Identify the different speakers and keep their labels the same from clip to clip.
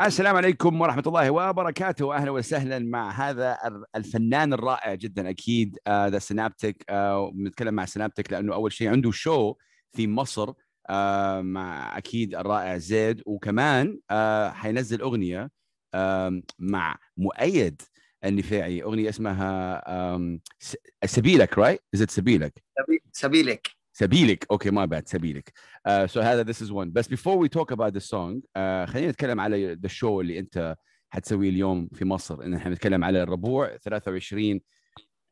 Speaker 1: السلام عليكم ورحمة الله وبركاته أهلا وسهلا مع هذا الفنان الرائع جدا أكيد The Synaptik بنتكلم مع Synaptik لأنه أول شيء عنده شو في مصر آه، مع أكيد الرائع زيد وكمان آه، حينزل أغنية آم، مع مؤيد النفاعي أغنية اسمها س- سبيلك right؟ It سبيلك؟
Speaker 2: سبي- سبيلك
Speaker 1: سبيلك. okay ما بعد سبيلك. uh, so هذا this is one. بس we talk about the song uh, خلينا نتكلم على the show اللي أنت حتسويه اليوم في مصر. إن إحنا نتكلم على الربوع 23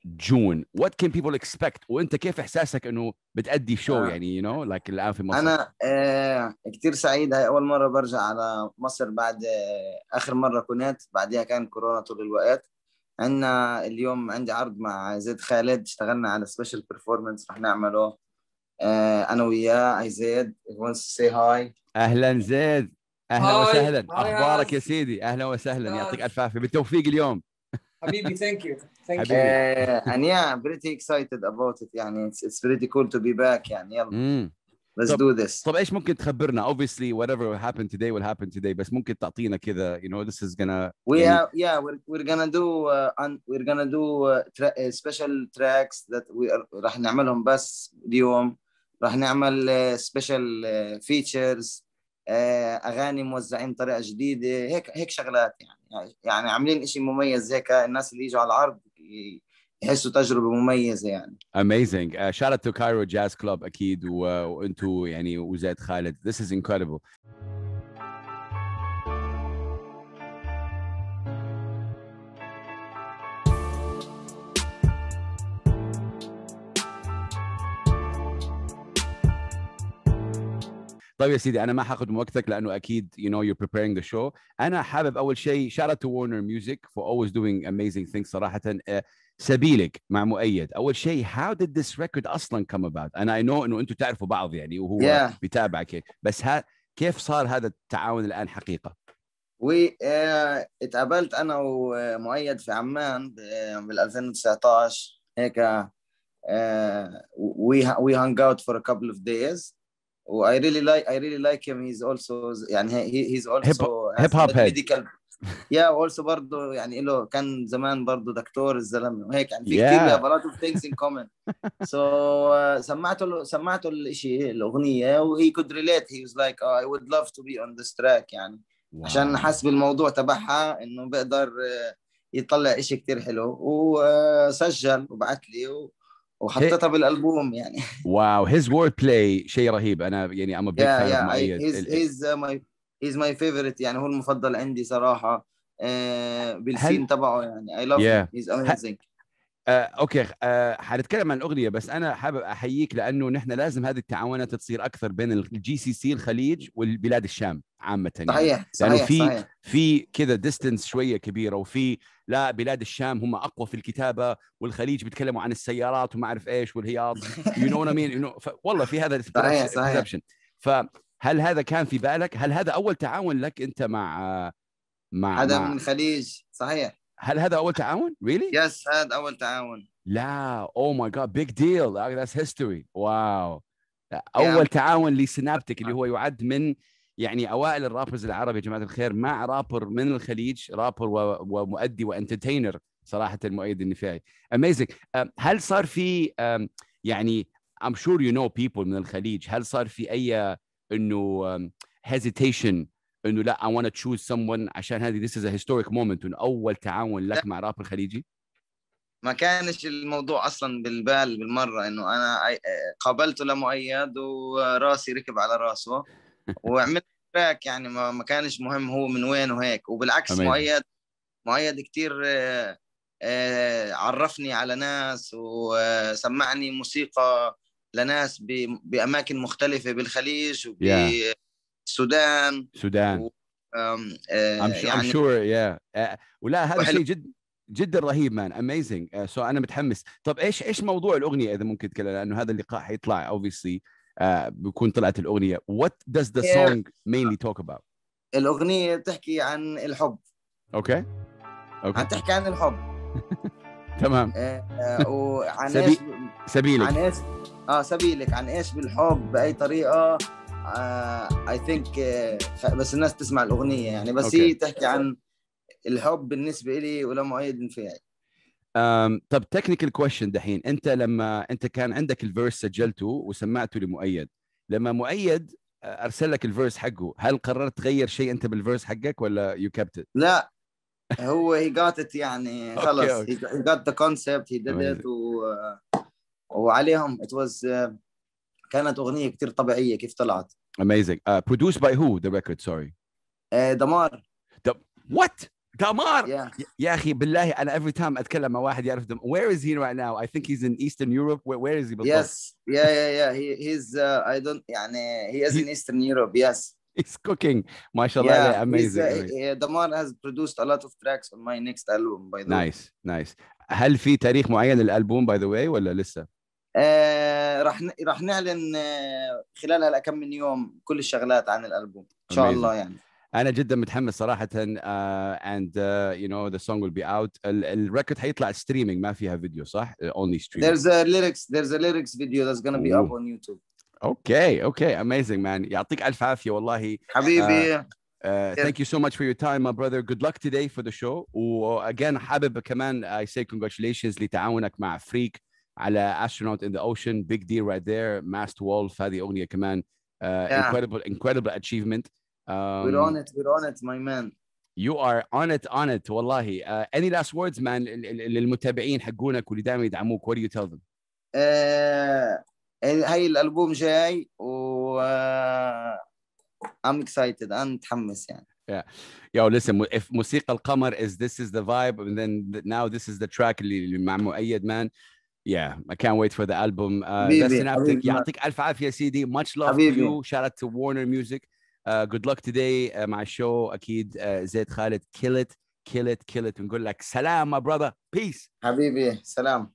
Speaker 1: جون what can people expect وأنت كيف إحساسك إنه بتأدي شو
Speaker 2: آه.
Speaker 1: يعني you know like الآن في مصر؟
Speaker 2: أنا آه كثير سعيد. هاي أول مرة برجع على مصر بعد آه آخر مرة كنت. بعدها كان كورونا طول الوقت. عندنا اليوم عندي عرض مع زيد خالد. اشتغلنا على سبيشال بيرفورمانس رح نعمله. آه أنا وياه اي زيد عزيد سي هاي
Speaker 1: أهلا زيد. أهلا
Speaker 3: هاي.
Speaker 1: وسهلا.
Speaker 3: هاي
Speaker 1: أخبارك
Speaker 3: هاي.
Speaker 1: يا سيدي؟ أهلا وسهلا. يعطيك ألف عافية. بالتوفيق اليوم.
Speaker 3: حبيبي thank you
Speaker 1: حبيبي.
Speaker 2: أنا يا pretty excited about it يعني it's pretty cool to be back يعني يلا. let's do this.
Speaker 1: طب إيش ممكن تخبرنا؟ obviously whatever happen today will happen today بس ممكن تعطينا كذا you know this is gonna
Speaker 2: we yeah we're gonna do we're gonna do special tracks that we راح نعملهم بس اليوم. راح نعمل uh, special uh, features uh, أغاني موزعين بطريقة جديدة هيك هيك شغلات يعني. يعني عاملين إشي مميز هيك الناس اللي يجوا على العرض يحسوا تجربة مميزة يعني.
Speaker 1: Amazing. Uh, shout out to Cairo Jazz Club أكيد و- وأنتو يعني وزيد خالد. This is incredible. طيب يا سيدي أنا ما حاخذ من وقتك لأنه أكيد you know you're preparing the show. أنا حابب أول شيء shout out to Warner Music for always doing amazing things صراحة. uh, سبيلك مع مؤيد. أول شيء how did this record أصلا come about أنا I know إنه أنتم تعرفوا بعض يعني وهو
Speaker 2: Yeah.
Speaker 1: بيتابعك. بس ها كيف صار هذا التعاون الآن حقيقة؟
Speaker 2: واتقابلت أنا ومؤيد في عمان بال 2019 هيك آه، we hung out for a couple of days. و I really like I really like him he's also يعني he, he's also
Speaker 1: hip hop head
Speaker 2: medical. yeah also برضه يعني له كان زمان برضه دكتور الزلمة وهيك يعني في
Speaker 1: yeah.
Speaker 2: كثير lot of things in common so سمعته سمعته الشيء الأغنية و وهي could relate he was like I would love to be on this track يعني wow. عشان حس بالموضوع تبعها إنه بقدر آه، يطلع شيء كثير حلو وسجل آه، وبعث لي وحطيتها بالالبوم يعني.
Speaker 1: wow his word play شيء رهيب. أنا يعني
Speaker 2: I,
Speaker 1: مؤيد
Speaker 2: he's
Speaker 1: ال-
Speaker 2: he's uh, my he's my favorite يعني هو المفضل عندي صراحة. آه بال scene تبعه يعني. I love
Speaker 1: Yeah.
Speaker 2: him. He's amazing.
Speaker 1: آه، أوكي آه، حنتكلم عن الأغنية بس أنا حابب أحييك لأنه نحن لازم هذه التعاونات تصير أكثر بين الجي سي سي الخليج والبلاد الشام عامة يعني.
Speaker 2: صحيح
Speaker 1: لأنه
Speaker 2: صحيح
Speaker 1: في-
Speaker 2: صحيح
Speaker 1: في كذا distance شوية كبيرة وفي لا بلاد الشام هم أقوى في الكتابة والخليج بيتكلموا عن السيارات وما أعرف إيش والهياط you know what I mean والله في هذا
Speaker 2: صحيح، صحيح.
Speaker 1: فهل هذا كان في بالك؟ هل هذا أول تعاون لك أنت مع مع,
Speaker 2: هذا
Speaker 1: مع
Speaker 2: من الخليج صحيح
Speaker 1: هل هذا أول تعاون؟ really؟
Speaker 2: yes هذا أول تعاون.
Speaker 1: لا. oh my God big deal that's history wow أول تعاون لسنابتك اللي هو يعد من يعني أوائل ال rappers العرب يا جماعة الخير مع رابر من الخليج رابر ومؤدي وإنترتينر صراحة المؤيد النفاعي. اميزنج هل صار في أم، يعني I'm sure you know people من الخليج هل صار في أي إنه أم، hesitation إنه لا I want to choose someone عشان هذه this is a historic moment إنه أول تعاون لك مع رابر خليجي
Speaker 2: ما كانش الموضوع أصلا بالبال بالمرة إنه أنا قابلته لمؤيد وراسي ركب على راسه وعملت track يعني ما كانش مهم هو من وين وهيك. وبالعكس
Speaker 1: Amazing.
Speaker 2: مؤيد مؤيد كتير آه، آه، عرفني على ناس وسمعني موسيقى لناس بأماكن مختلفة بالخليج وبالسودان
Speaker 1: سودان
Speaker 2: آه،
Speaker 1: I'm sure,
Speaker 2: يعني
Speaker 1: I'm sure yeah. uh, ولا هذا. شيء جد جدا رهيب man amazing so أنا متحمس. طب إيش إيش موضوع الأغنية إذا ممكن تتكلم لأنه هذا اللقاء حيطلع obviously. uh, بيكون طلعت الأغنية. What does the
Speaker 2: Yeah.
Speaker 1: song mainly talk about?
Speaker 2: الأغنية بتحكي عن الحب.
Speaker 1: أوكي أوكي
Speaker 2: عم تحكي عن الحب.
Speaker 1: تمام.
Speaker 2: آه، آه، وعن إيش
Speaker 1: سبيلك.
Speaker 2: عن إيش آه سبيلك. عن إيش بالحب بأي طريقة. I think بس الناس تسمع الأغنية يعني. بس
Speaker 1: أوكي.
Speaker 2: هي تحكي عن الحب بالنسبة لي ولمؤيد انفعالي.
Speaker 1: أم، طب technical question دحين. أنت لما أنت كان عندك ال verse سجلته وسمعته لمؤيد. لما مؤيد آه، أرسل لك ال verse حقه هل قررت تغير شيء أنت بال verse حقك ولا you kept it
Speaker 2: لا. هو he got it يعني خلص. he got the concept
Speaker 1: he
Speaker 2: did وعليهم. it was كانت اغنيه كثير طبيعيه كيف طلعت
Speaker 1: amazing uh, produced by who the record sorry
Speaker 2: آه، دمار
Speaker 1: what دمار
Speaker 2: يا
Speaker 1: يا أخي بالله أنا every time اتكلم مع واحد يعرف دم... where is he right now I think he's in Eastern Europe where, where is he بالضبط
Speaker 2: yes yeah yeah yeah he he's I don't يعني he is in Eastern Europe yes
Speaker 1: he's cooking ما شاء الله
Speaker 2: Yeah, he's,
Speaker 1: amazing,
Speaker 2: uh, uh, Damar has produced a lot of tracks on my next album by the way.
Speaker 1: nice nice هل في تاريخ معين للالبوم by the way ولا لسه
Speaker 2: آه راح. راح نعلن آه خلال هالكم من يوم كل الشغلات عن الالبوم ان شاء. الله يعني
Speaker 1: أنا جدا متحمس صراحة uh, and uh, you know the song will be out ال- ال record حيطلع streaming ما فيها فيديو صح Uh, only streaming
Speaker 2: there's a lyrics there's a lyrics video that's gonna be up
Speaker 1: Ooh.
Speaker 2: on YouTube
Speaker 1: أوكي أوكي amazing man يعطيك الف عافيه والله
Speaker 2: حبيبي
Speaker 1: Uh, thank you so much for your time, my brother. Good luck today for the show. و again حابب كمان I say congratulations لتعاونك مع فريك على Astronaut in the Ocean. Big deal right there. Masked Wolf هذه أغنية كمان uh,
Speaker 2: Yeah.
Speaker 1: incredible incredible achievement. Um,
Speaker 2: we're on it we're on it my man
Speaker 1: You are on it on it والله. Uh, any last words man ل- ل- للمتابعين حقونك واللي دائما يدعموك. What do you tell them?
Speaker 2: آه هاي الالبوم جاي و آه I'm excited انا متحمس يعني
Speaker 1: Yo, listen, if موسيقى القمر is this is the vibe and then th- now this is the track اللي اللي مع مؤيد man. Yeah, I can't wait for the album. Uh,
Speaker 2: حبيبي،
Speaker 1: Destin Aptic,
Speaker 2: حبيبي.
Speaker 1: يعطيك ألف عافية سيدي. Much love to
Speaker 2: حبيبي.
Speaker 1: you. Shout out to Warner Music. Uh, good luck today uh, مع الشو أكيد uh, زيد خالد kill it kill it kill it ونقول لك سلام my brother. Peace.
Speaker 2: حبيبي سلام